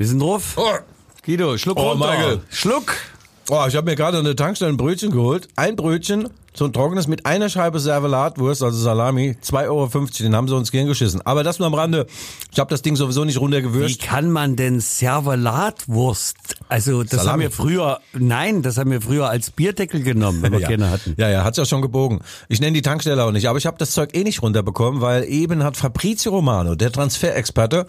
Wir sind drauf. Oh, Guido, Schluck Oh, runter. Michael. Schluck. oh ich habe mir gerade an der Tankstelle ein Brötchen geholt. Ein Brötchen, so ein trockenes mit einer Scheibe Servelatwurst, also Salami, 2,50 Euro. Den haben sie uns gern geschissen. Aber das nur am Rande. Ich habe das Ding sowieso nicht Wie runtergewürzt. kann man denn Servelatwurst? Also das Salami. haben wir früher, nein, das haben wir früher als Bierdeckel genommen, wenn wir ja. keine hatten. Ja, ja, hat's ja schon gebogen. Ich nenne die Tankstelle auch nicht, aber ich habe das Zeug eh nicht runterbekommen, weil eben hat Fabrizio Romano, der Transferexperte,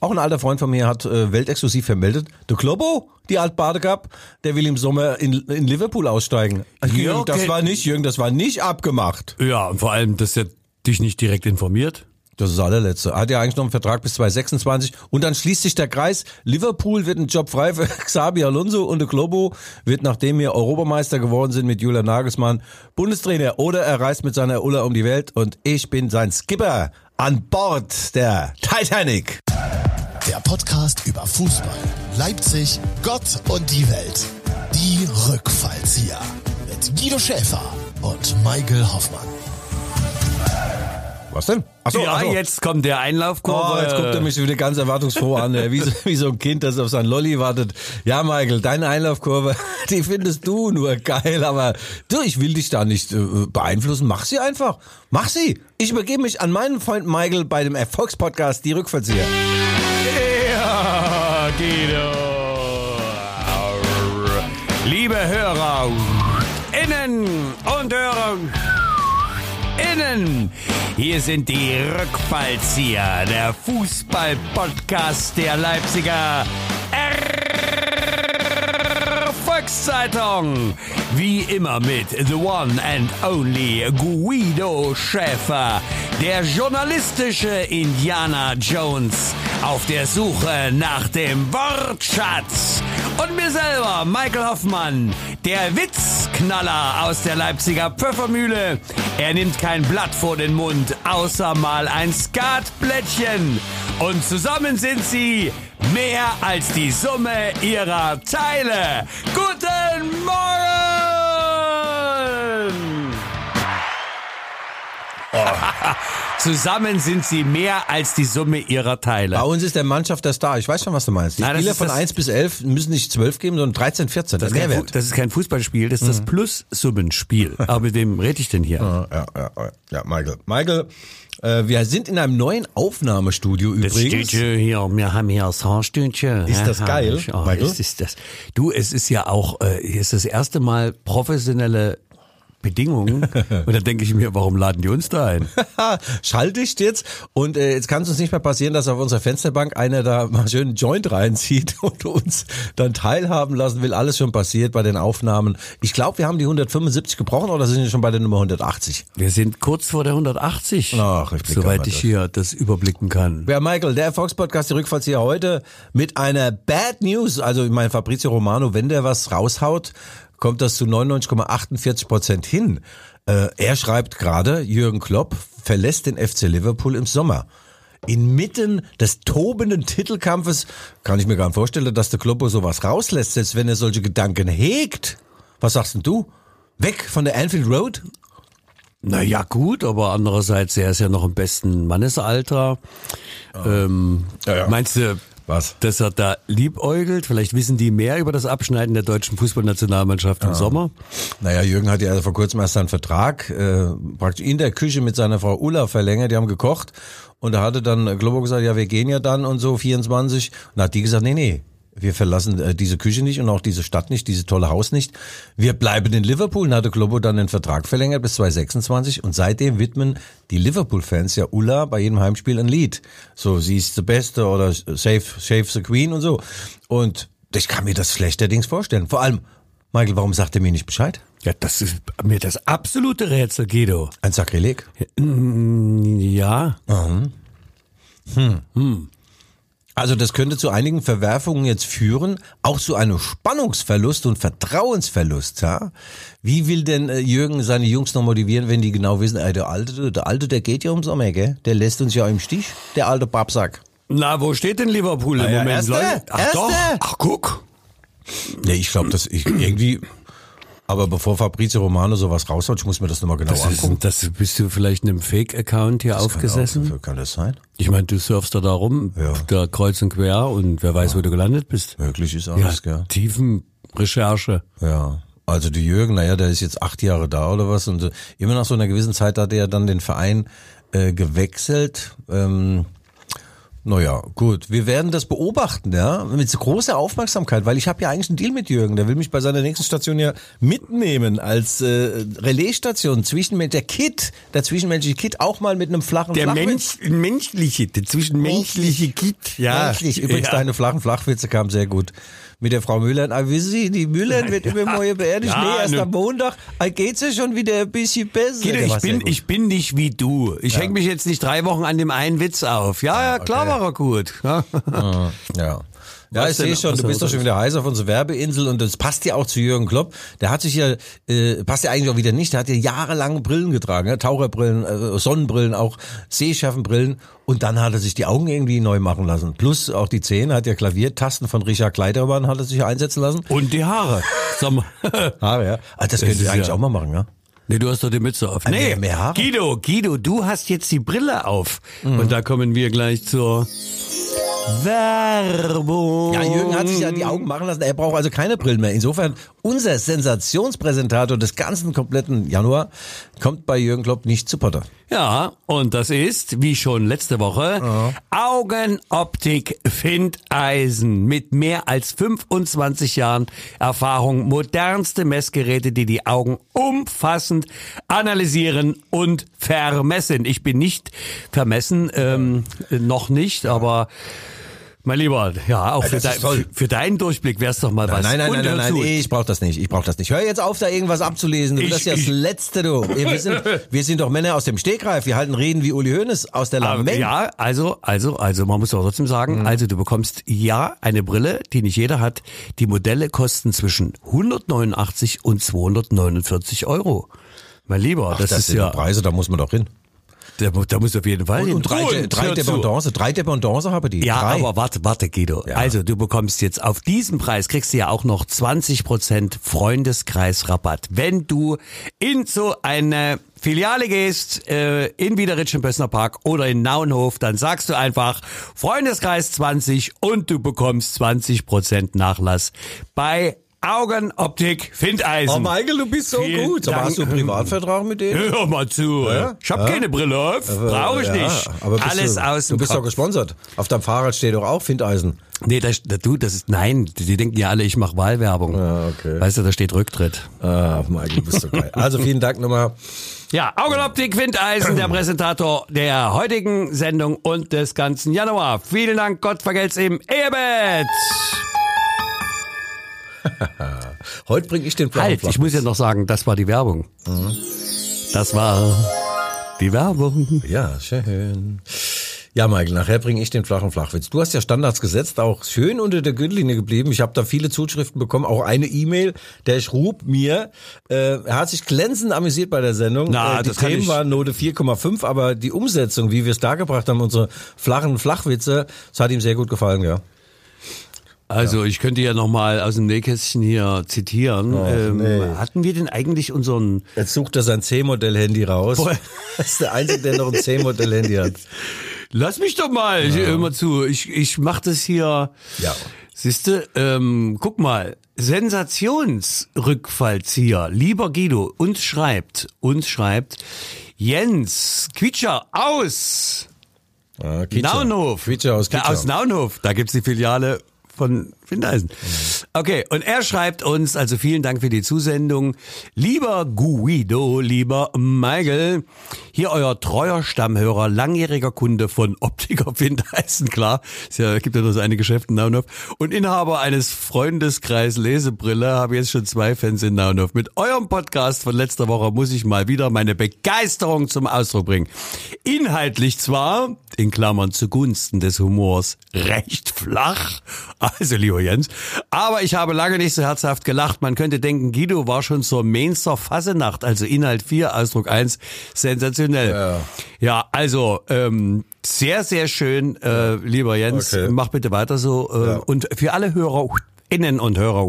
auch ein alter Freund von mir, hat äh, weltexklusiv vermeldet, der Klobo, die Altbade Cup, der will im Sommer in, in Liverpool aussteigen. Jürgen, das okay. war nicht, Jürgen, das war nicht abgemacht. Ja, und vor allem, dass er dich nicht direkt informiert. Das ist das allerletzte. Hat ja eigentlich noch einen Vertrag bis 2026 und dann schließt sich der Kreis. Liverpool wird ein Job frei für Xabi Alonso und der Globo wird, nachdem wir Europameister geworden sind mit Julian Nagelsmann, Bundestrainer oder er reist mit seiner Ulla um die Welt und ich bin sein Skipper an Bord der Titanic. Der Podcast über Fußball, Leipzig, Gott und die Welt. Die Rückfallzieher. Mit Guido Schäfer und Michael Hoffmann. Was denn? Achso, ja, achso. jetzt kommt der Einlaufkurve. Oh, jetzt guckt er mich wieder ganz erwartungsfroh an, wie, so, wie so ein Kind, das auf sein Lolli wartet. Ja, Michael, deine Einlaufkurve, die findest du nur geil, aber du, ich will dich da nicht äh, beeinflussen. Mach sie einfach. Mach sie. Ich übergebe mich an meinen Freund Michael bei dem Erfolgspodcast Die Rückverzieher. Ja, Guido. Liebe Hörer, innen und Hörer, innen. Hier sind die Rückfallzieher, der Fußball-Podcast der Leipziger Volkszeitung. Wie immer mit The One and Only Guido Schäfer, der journalistische Indiana Jones auf der Suche nach dem Wortschatz. Und mir selber, Michael Hoffmann, der Witzknaller aus der Leipziger Pfeffermühle. Er nimmt kein Blatt vor den Mund, außer mal ein Skatblättchen. Und zusammen sind sie mehr als die Summe ihrer Teile. Guten Morgen! Zusammen sind sie mehr als die Summe ihrer Teile. Bei uns ist der Mannschaft der Star. Ich weiß schon, was du meinst. Die Nein, das Spieler von das- 1 bis 11 müssen nicht 12 geben, sondern 13, 14. Das ist Das ist, kein, das ist kein Fußballspiel, das ist das Plus-Summenspiel. Aber mit wem rede ich denn hier? Ja, ja, ja, ja, Michael. Michael, äh, wir sind in einem neuen Aufnahmestudio Das übrigens. Studio hier, wir haben hier das Haarstündchen. Ist das geil, Oh, Michael? ist, ist das. Du, es ist ja auch, äh, ist das erste Mal professionelle Bedingungen. Und da denke ich mir, warum laden die uns da ein? Schalldicht jetzt und äh, jetzt kann es uns nicht mehr passieren, dass auf unserer Fensterbank einer da mal schön einen Joint reinzieht und uns dann teilhaben lassen will. Alles schon passiert bei den Aufnahmen. Ich glaube, wir haben die 175 gebrochen oder sind wir schon bei der Nummer 180? Wir sind kurz vor der 180. Ach, ich soweit ich hier das überblicken kann. Ja, Michael, der Erfolgspodcast, die Rückfalls hier heute mit einer Bad News. Also, ich meine, Fabrizio Romano, wenn der was raushaut, kommt das zu 99,48 Prozent hin. Äh, er schreibt gerade, Jürgen Klopp verlässt den FC Liverpool im Sommer. Inmitten des tobenden Titelkampfes kann ich mir gar nicht vorstellen, dass der Kloppo sowas rauslässt, selbst wenn er solche Gedanken hegt. Was sagst denn du? Weg von der Anfield Road? Naja, gut, aber andererseits, er ist ja noch im besten Mannesalter. Ähm, Ja, ja. Meinst du, Was? dass er da liebäugelt? Vielleicht wissen die mehr über das Abschneiden der deutschen Fußballnationalmannschaft im Sommer. Naja, Jürgen hat ja vor kurzem erst seinen Vertrag äh, praktisch in der Küche mit seiner Frau Ulla verlängert. Die haben gekocht und da hatte dann Globo gesagt, ja, wir gehen ja dann und so 24. Und da hat die gesagt, nee, nee, wir verlassen äh, diese Küche nicht und auch diese Stadt nicht, dieses tolle Haus nicht. Wir bleiben in Liverpool. Und hatte Globo dann den Vertrag verlängert bis 2026 und seitdem widmen die Liverpool-Fans ja Ulla bei jedem Heimspiel ein Lied. So, sie ist die Beste oder Save, Save the Queen und so. Und ich kann mir das schlechterdings vorstellen. Vor allem, Michael, warum sagt er mir nicht Bescheid? Ja, das ist mir das absolute Rätsel, Guido. Ein Sakrileg. Ja, Also das könnte zu einigen Verwerfungen jetzt führen, auch zu einem Spannungsverlust und Vertrauensverlust. Ja? Wie will denn äh, Jürgen seine Jungs noch motivieren, wenn die genau wissen, ey, der Alte, der Alte, der geht ja ums Sommer, gell? Der lässt uns ja im Stich, der alte Babsack. Na, wo steht denn Liverpool im ja, Moment? Erster, Leute? Ach Erster. doch. Ach guck. Nee, ich glaube, dass ich irgendwie Aber bevor Fabrizio Romano sowas raushaut, ich muss mir das nochmal genau Das, angucken. ist, das bist du vielleicht in einem Fake-Account hier aufgesessen? Kann, kann das sein? Ich meine, du surfst da da rum, Ja. da kreuz und quer und wer weiß, wo du gelandet bist. Möglich ist alles, gell? tiefen Recherche. Ja. Also die Jürgen, naja, der ist jetzt acht Jahre da oder was und immer nach so einer gewissen Zeit hat er dann den Verein äh, gewechselt. Ähm, naja, gut. Wir werden das beobachten, ja, mit so großer Aufmerksamkeit, weil ich habe ja eigentlich einen Deal mit Jürgen. Der will mich bei seiner nächsten Station ja mitnehmen als äh, Relaisstation zwischen der Kit, der zwischenmenschliche Kit, auch mal mit einem flachen Der Flachwitz. Mensch, menschliche, der zwischenmenschliche Kit. Ja. Menschlich. Übrigens, ja. deine flachen Flachwitze kamen sehr gut. Mit der Frau Müller. Ah, wissen Sie, die Müller wird übermorgen beerdigt. Ja, nee, erst ne- am Montag. Ah, geht's ja schon wieder ein bisschen besser. Guido, ich bin, ich bin nicht wie du. Ich häng mich jetzt nicht drei Wochen an dem einen Witz auf. Ja, ja, klar okay. war er gut. Ja. Ja. Ich sehe denn? schon, du bist doch schon wieder heiß auf unsere Werbeinsel und das passt ja auch zu Jürgen Klopp. Der hat sich ja, äh, passt ja eigentlich auch wieder nicht, der hat ja jahrelang Brillen getragen, ja? Taucherbrillen, äh, Sonnenbrillen, auch Sehschärfenbrillen und dann hat er sich die Augen irgendwie neu machen lassen. Plus auch die Zähne, hat ja Klaviertasten von Richard Kleidermann hat er sich einsetzen lassen. Und die Haare. Haare, ja. Ah, das könnte ist ich eigentlich ja- auch mal machen, ja. Nee, du hast doch die Mütze auf. Nee, mehr- mehr Haare? Guido, Guido, du hast jetzt die Brille auf. Mhm. Und da kommen wir gleich zur Werbung. Ja, Jürgen hat sich ja die Augen machen lassen. Er braucht also keine Brillen mehr. Insofern, unser Sensationspräsentator des ganzen kompletten Januar kommt bei Jürgen Klopp nicht zu Potter. Ja, und das ist, wie schon letzte Woche, Augenoptik Findeisen mit mehr als 25 Jahren Erfahrung, modernste Messgeräte, die die Augen umfassend analysieren und vermessen. Ich bin nicht vermessen, ähm, noch nicht, aber mein Lieber, ja, auch für, dein, für, für deinen Durchblick wär's doch mal was. Nein, nein, Und nein, nein, nein, ich brauch das nicht. Ich brauch das nicht. Hör jetzt auf, da irgendwas abzulesen. Du, Ich- das ist ja das Letzte, du. Wir sind, wir sind doch Männer aus dem Stegreif. Wir halten Reden wie Uli Hoeneß aus der Aber, Lameng. ja, also, also, also, man muss auch trotzdem sagen, Mhm. also du bekommst ja eine Brille, die nicht jeder hat. Die Modelle kosten zwischen 189 und 249 Euro. Mein Lieber, Ach, das, das ist sind ja, Preise, da muss man doch hin. da, da muss auf jeden Fall Und, hin. und drei, Und, drei. Dependance, drei Dependance haben die. Ja, drei. aber warte, warte, Guido. Ja. Also du bekommst jetzt auf diesen Preis kriegst du ja auch noch 20% Freundeskreisrabatt. Wenn du in so eine Filiale gehst, äh, in Wiederitsch im Bössner Park oder in Naunhof, dann sagst du einfach Freundeskreis 20 und du bekommst 20% Nachlass bei Augenoptik Findeisen. Oh, Michael, du bist so Vielen gut. Aber Dank. hast du einen Privatvertrag mit denen? Hör mal zu. Ich hab keine Brille auf, brauche ich Ja, nicht. Aber Alles du, aus dem Du bist Kopf. doch gesponsert. Auf deinem Fahrrad steht doch auch Findeisen. Nee, das, du, das ist, nein, die, denken ja alle, ich mache Wahlwerbung. Ja, okay. Weißt du, da steht Rücktritt. Ah, Michael, du bist so geil. Also vielen Dank nochmal. Ja, Augenoptik Windeisen, der Präsentator der heutigen Sendung und des ganzen Januar. Vielen Dank, Gott vergelt's im Ehebett. Heute bringe ich den Plan. Halt, ich muss ja noch sagen, das war die Werbung. Das war die Werbung. Ja, schön. Ja, Michael, nachher bringe ich den flachen Flachwitz. Du hast ja Standards gesetzt, auch schön unter der Gürtellinie geblieben. Ich habe da viele Zuschriften bekommen, auch eine E-Mail, der schrub mir, äh, er hat sich glänzend amüsiert bei der Sendung. Na, äh, die das Themen ich- waren Note 4,5, aber die Umsetzung, wie wir es dargebracht haben, unsere flachen Flachwitze, das hat ihm sehr gut gefallen, ja. Also ich könnte ja nochmal aus dem Nähkästchen hier zitieren. ähm, nee. Hatten wir denn eigentlich unseren Jetzt sucht er sein C-Modell-Handy raus. Boah. Das ist der Einzige, der noch ein C-Modell-Handy hat. Lass mich doch mal, ich, hör mal zu. Ich, ich mach das hier. Ja. Siehste, ähm, guck mal, Sensationsrückfallzieher, lieber Guido, uns schreibt, uns schreibt, Jens, Quietscher aus Ah, Quietscher. Naunhof. Quietscher aus Da, Quietscher. aus Naunhof, da gibt's die Filiale von Findeisen. Okay, und er schreibt uns, also vielen Dank für die Zusendung. Lieber Guido, lieber Michael, hier euer treuer Stammhörer, langjähriger Kunde von Optiker Findeisen, klar. Es gibt ja nur so eine Geschäft in Naunhof. Und Inhaber eines Freundeskreis Lesebrille, habe jetzt schon zwei Fans in Naunhof. Mit eurem Podcast von letzter Woche muss ich mal wieder meine Begeisterung zum Ausdruck bringen. Inhaltlich zwar, in Klammern zugunsten des Humors, recht flach, also lieber Jens, aber ich habe lange nicht so herzhaft gelacht. Man könnte denken, Guido war schon zur Mainzer Fassenacht, also Inhalt 4, Ausdruck 1, sensationell. Ja. Ja, also ähm, sehr, sehr schön, äh, lieber Jens. Okay. Mach bitte weiter so. Äh, Ja. Und für alle HörerInnen und Hörer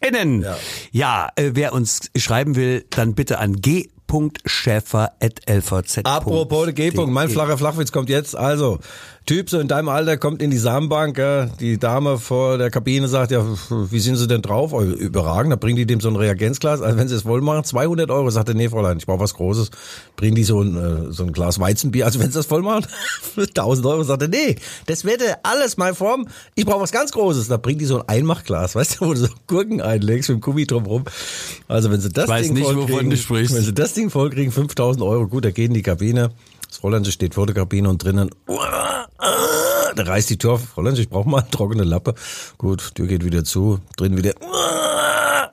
innen. Ja, ja äh, wer uns schreiben will, dann bitte an g Schäfer.lvz. Apropos G. Mein flacher Flachwitz kommt jetzt. Also, Typ so in deinem Alter kommt in die Samenbank, ja, die Dame vor der Kabine sagt, ja, wie sind Sie denn drauf? Oh, überragend, da bringen die dem so ein Reagenzglas, also wenn Sie es voll machen, 200 Euro, sagt er, nee, Fräulein, ich brauche was Großes, bringen die so ein, äh, so ein Glas Weizenbier, also wenn Sie das voll machen, 1000 Euro, sagt er, nee, das wette alles meine Form, ich brauche was ganz Großes, da bringt die so ein Einmachglas, weißt du, wo du so Gurken einlegst mit dem Gummi drumherum, also wenn Sie das Ding nicht, vollkriegen, wenn Sie das Ding vollkriegen, 5000 Euro, gut, da gehen in die Kabine, das Fräulein steht vor der Kabine und drinnen, da reißt die Tür auf. Fräulein, ich brauche mal eine trockene Lappe. Gut, Tür geht wieder zu, drin wieder.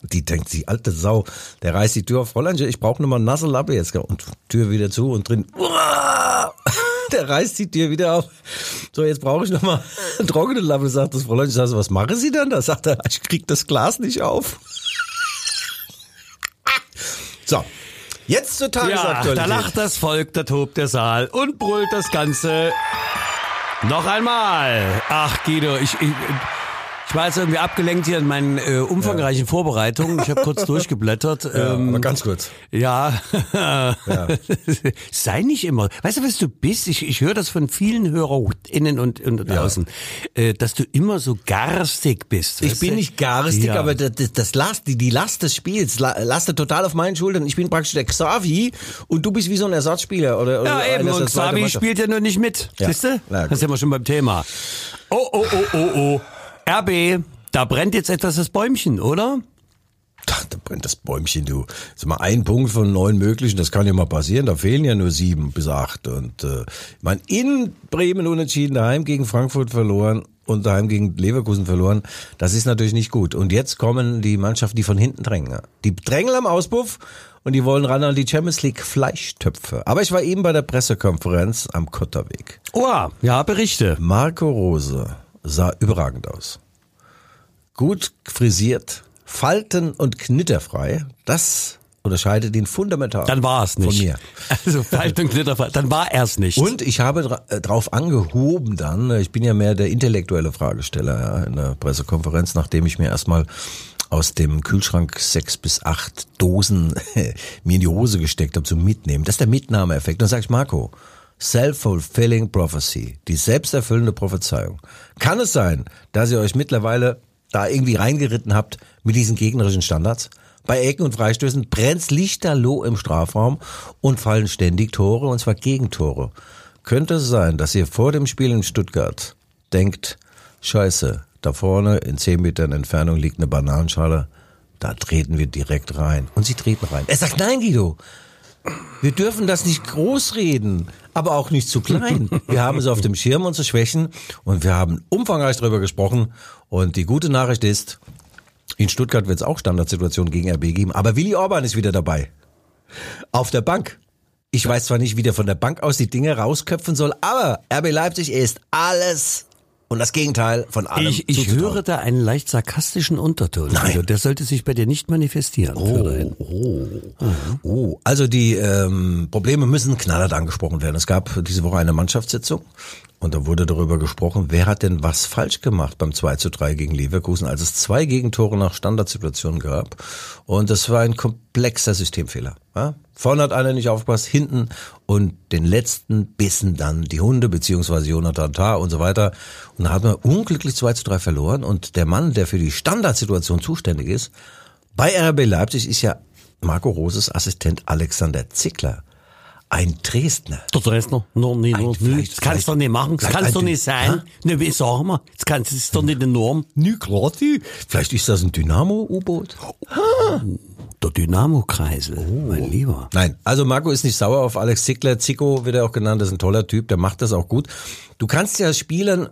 Die denkt, die alte Sau. Der reißt die Tür auf. Fräulein, ich brauche nochmal eine nasse Lappe jetzt. Und Tür wieder zu und drin. Der reißt die Tür wieder auf. So, jetzt brauche ich nochmal eine trockene Lappe, sagt das Fräulein. Ich sage, was machen Sie denn? Da sagt er, ich krieg das Glas nicht auf. So, Jetzt zur Tagesaktualität. Ja, da lacht das Volk, da tobt der Saal und brüllt das Ganze noch einmal. Ach, Guido, ich, ich, ich war jetzt irgendwie abgelenkt hier in meinen äh, umfangreichen ja. Vorbereitungen. Ich habe kurz durchgeblättert. Ja, ähm, aber ganz kurz. Ja. ja. Sei nicht immer. Weißt du, was du bist? Ich, ich höre das von vielen HörerInnen und, und draußen, ja. äh, dass du immer so garstig bist. Ich bin du? nicht garstig, aber das, das Last, die, die Last des Spiels lastet total auf meinen Schultern. Ich bin praktisch der Xavi und du bist wie so ein Ersatzspieler. Oder, oder ja, eben. Und Xavi spielt ja nur nicht mit. Ja. Siehst du? Das sind wir schon beim Thema. Oh, oh, oh, oh, oh. RB, da brennt jetzt etwas das Bäumchen, oder? Da, da brennt das Bäumchen, du. Das ist mal ein Punkt von neun möglichen, das kann ja mal passieren. Da fehlen ja nur sieben bis acht. Und äh, ich meine, in Bremen unentschieden, daheim gegen Frankfurt verloren und daheim gegen Leverkusen verloren. Das ist natürlich nicht gut. Und jetzt kommen die Mannschaften, die von hinten drängen. Die drängeln am Auspuff und die wollen ran an die Champions League Fleischtöpfe. Aber ich war eben bei der Pressekonferenz am Kotterweg. Oh, ja, Berichte. Marco Rose sah überragend aus. Gut frisiert, falten- und knitterfrei. Das unterscheidet ihn fundamental. Dann war es nicht. Von mir. Also Falten und knitterfrei. Dann war er es nicht. Und ich habe äh, drauf angehoben dann, ich bin ja mehr der intellektuelle Fragesteller ja, in der Pressekonferenz, nachdem ich mir erstmal aus dem Kühlschrank sechs bis acht Dosen mir in die Hose gesteckt habe zum Mitnehmen. Das ist der Mitnahmeeffekt. Und dann sag ich, Marco, Self-fulfilling prophecy, die selbsterfüllende Prophezeiung. Kann es sein, dass ihr euch mittlerweile da irgendwie reingeritten habt mit diesen gegnerischen Standards? Bei Ecken und Freistößen brennt's lichterloh im Strafraum und fallen ständig Tore, und zwar Gegentore. Könnte es sein, dass ihr vor dem Spiel in Stuttgart denkt, scheiße, da vorne in zehn Metern Entfernung liegt eine Bananenschale, da treten wir direkt rein. Und sie treten rein. Er sagt, nein, Guido, wir dürfen das nicht großreden, aber auch nicht zu klein. Wir haben es auf dem Schirm, unsere Schwächen, und wir haben umfangreich darüber gesprochen. Und die gute Nachricht ist, in Stuttgart wird es auch Standardsituationen gegen RB geben, aber Willi Orban ist wieder dabei. Auf der Bank. Ich weiß zwar nicht, wie der von der Bank aus die Dinge rausköpfen soll, aber RB Leipzig ist alles und das Gegenteil von allem. Ich, ich höre da einen leicht sarkastischen Unterton. Nein. Also der sollte sich bei dir nicht manifestieren. Oh, oh, mhm. oh. Also die ähm, Probleme müssen knallhart angesprochen werden. Es gab diese Woche eine Mannschaftssitzung und da wurde darüber gesprochen, wer hat denn was falsch gemacht beim 2 zu 3 gegen Leverkusen, als es zwei Gegentore nach Standardsituationen gab. Und das war ein komplexer Systemfehler. Ja? Vorne hat einer nicht aufgepasst, hinten und den letzten bissen dann die Hunde, beziehungsweise Jonathan Tah und so weiter. Und da hat man unglücklich 2 zu 3 verloren. Und der Mann, der für die Standardsituation zuständig ist, bei RB Leipzig ist ja Marco Roses Assistent Alexander Zickler ein Dresdner. Der Dresdner? No, nee, no, nee. Das kannst du doch nicht machen. Das kannst doch nicht sein. Ne, wie sagen wir? Das, kann, das ist doch nicht die Norm. Nö, klar, Vielleicht ist das ein Dynamo-U-Boot. Der Dynamo-Kreisel, oh. mein Lieber. Nein, also Marco ist nicht sauer auf Alex Zickler. Zico wird er auch genannt, das ist ein toller Typ, der macht das auch gut. Du kannst ja Spielern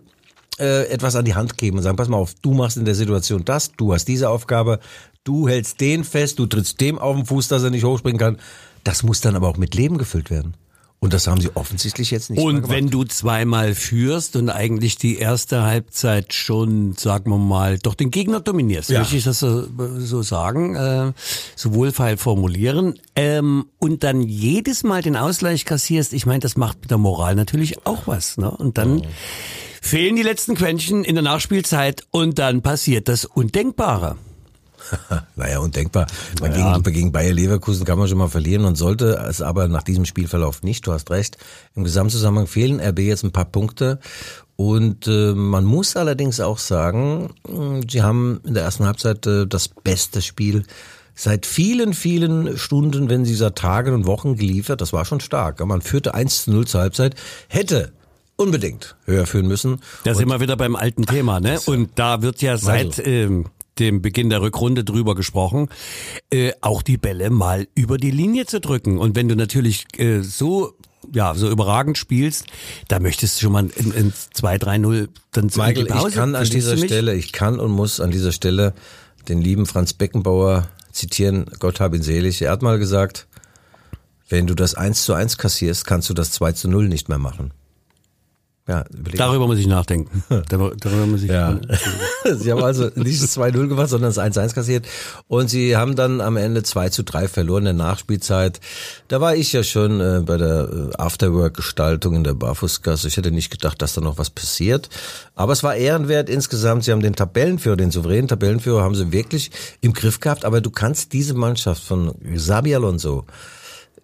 äh, etwas an die Hand geben und sagen, pass mal auf, du machst in der Situation das, du hast diese Aufgabe, du hältst den fest, du trittst dem auf den Fuß, dass er nicht hochspringen kann. Das muss dann aber auch mit Leben gefüllt werden. Und das haben sie offensichtlich jetzt nicht Und wenn du zweimal führst und eigentlich die erste Halbzeit schon, sagen wir mal, doch den Gegner dominierst, ja. möchte ich das so, so sagen, äh, so wohlfeil formulieren, ähm, und dann jedes Mal den Ausgleich kassierst, ich meine, das macht mit der Moral natürlich auch was. Ne? Und dann oh. fehlen die letzten Quäntchen in der Nachspielzeit und dann passiert das Undenkbare. naja, undenkbar. Man gegen, gegen Bayer Leverkusen kann man schon mal verlieren und sollte es aber nach diesem Spielverlauf nicht. Du hast recht. Im Gesamtzusammenhang fehlen RB jetzt ein paar Punkte. Und äh, man muss allerdings auch sagen, mh, sie haben in der ersten Halbzeit äh, das beste Spiel seit vielen, vielen Stunden, wenn sie seit Tagen und Wochen geliefert. Das war schon stark. Man führte 1 zu 0 zur Halbzeit, hätte unbedingt höher führen müssen. Da sind wir wieder beim alten Thema, ne? Und da wird ja seit ähm, dem Beginn der Rückrunde drüber gesprochen, äh, auch die Bälle mal über die Linie zu drücken. Und wenn du natürlich äh, so ja, so überragend spielst, da möchtest du schon mal in, in 2-3-0 dann zu Michael, ich kann an dieser Stelle, ich kann und muss an dieser Stelle den lieben Franz Beckenbauer zitieren, Gott hab ihn selig. Er hat mal gesagt, wenn du das 1 zu 1 kassierst, kannst du das 2 zu 0 nicht mehr machen. Ja, Darüber muss ich nachdenken. Darüber muss ich ja. sie haben also nicht das 2-0 gemacht, sondern das 1-1 kassiert. Und sie haben dann am Ende 2 zu 3 verloren in der Nachspielzeit. Da war ich ja schon äh, bei der äh, Afterwork-Gestaltung in der Barfußgasse. Ich hätte nicht gedacht, dass da noch was passiert. Aber es war ehrenwert insgesamt. Sie haben den Tabellenführer, den souveränen Tabellenführer, haben sie wirklich im Griff gehabt. Aber du kannst diese Mannschaft von Xabi Alonso,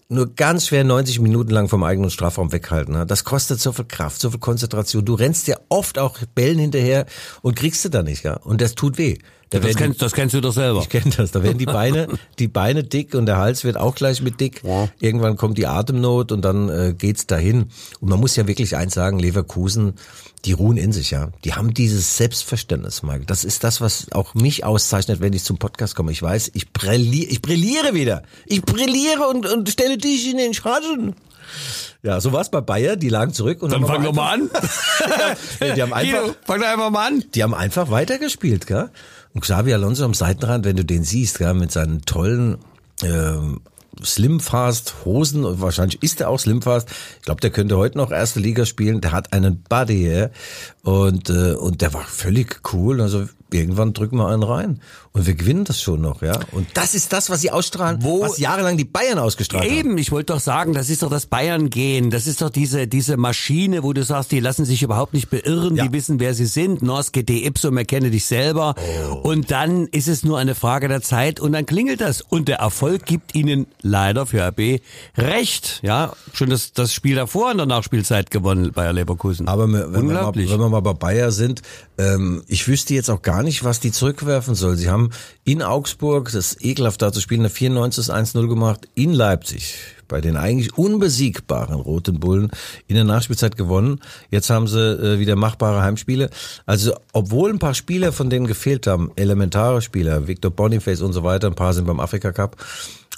nur ganz schwer 90 Minuten lang vom eigenen Strafraum weghalten. Ne? Das kostet so viel Kraft, so viel Konzentration. Du rennst ja oft auch Bällen hinterher und kriegst du da nicht, ja. Und das tut weh. Da das, kennst, das kennst du doch selber. Ich kenne das. Da werden die Beine, die Beine dick und der Hals wird auch gleich mit dick. Ja. Irgendwann kommt die Atemnot und dann äh, geht's dahin. Und man muss ja wirklich eins sagen, Leverkusen, die ruhen in sich, ja. Die haben dieses Selbstverständnis, Mike. Das ist das, was auch mich auszeichnet, wenn ich zum Podcast komme. Ich weiß, ich brilliere, ich brilliere wieder. Ich brilliere und, und stelle dich in den Schatten. Ja, so war's bei Bayer, die lagen zurück und dann fang doch mal an. die haben einfach, Guido, fang doch einfach mal an. Die haben einfach weitergespielt, gell? Xavi Alonso am Seitenrand, wenn du den siehst, gell, mit seinen tollen ähm, Slimfast Hosen wahrscheinlich ist er auch Slimfast. Ich glaube, der könnte heute noch erste Liga spielen. Der hat einen Buddy ja? und äh, und der war völlig cool. Also irgendwann drücken wir einen rein. Und wir gewinnen das schon noch, ja. Und das ist das, was sie ausstrahlen, Wo, was jahrelang die Bayern ausgestrahlt eben, haben. Eben, ich wollte doch sagen, das ist doch das Bayern-Gehen. Das ist doch diese, diese Maschine, wo du sagst, die lassen sich überhaupt nicht beirren, ja. die wissen, wer sie sind. Nos de ipsum, erkenne dich selber. Oh. Und dann ist es nur eine Frage der Zeit und dann klingelt das. Und der Erfolg gibt ihnen leider für RB recht. Ja, schon das, das Spiel davor in der Nachspielzeit gewonnen, Bayer Leverkusen. Aber wenn, wir mal, wenn wir mal bei Bayer sind, ähm, ich wüsste jetzt auch gar nicht, was die zurückwerfen soll. Sie haben in Augsburg, das ist ekelhaft da zu spielen, der 94 1-0 gemacht, in Leipzig bei den eigentlich unbesiegbaren Roten Bullen in der Nachspielzeit gewonnen. Jetzt haben sie äh, wieder machbare Heimspiele. Also obwohl ein paar Spieler von denen gefehlt haben, elementare Spieler, Victor Boniface und so weiter, ein paar sind beim Afrika Cup,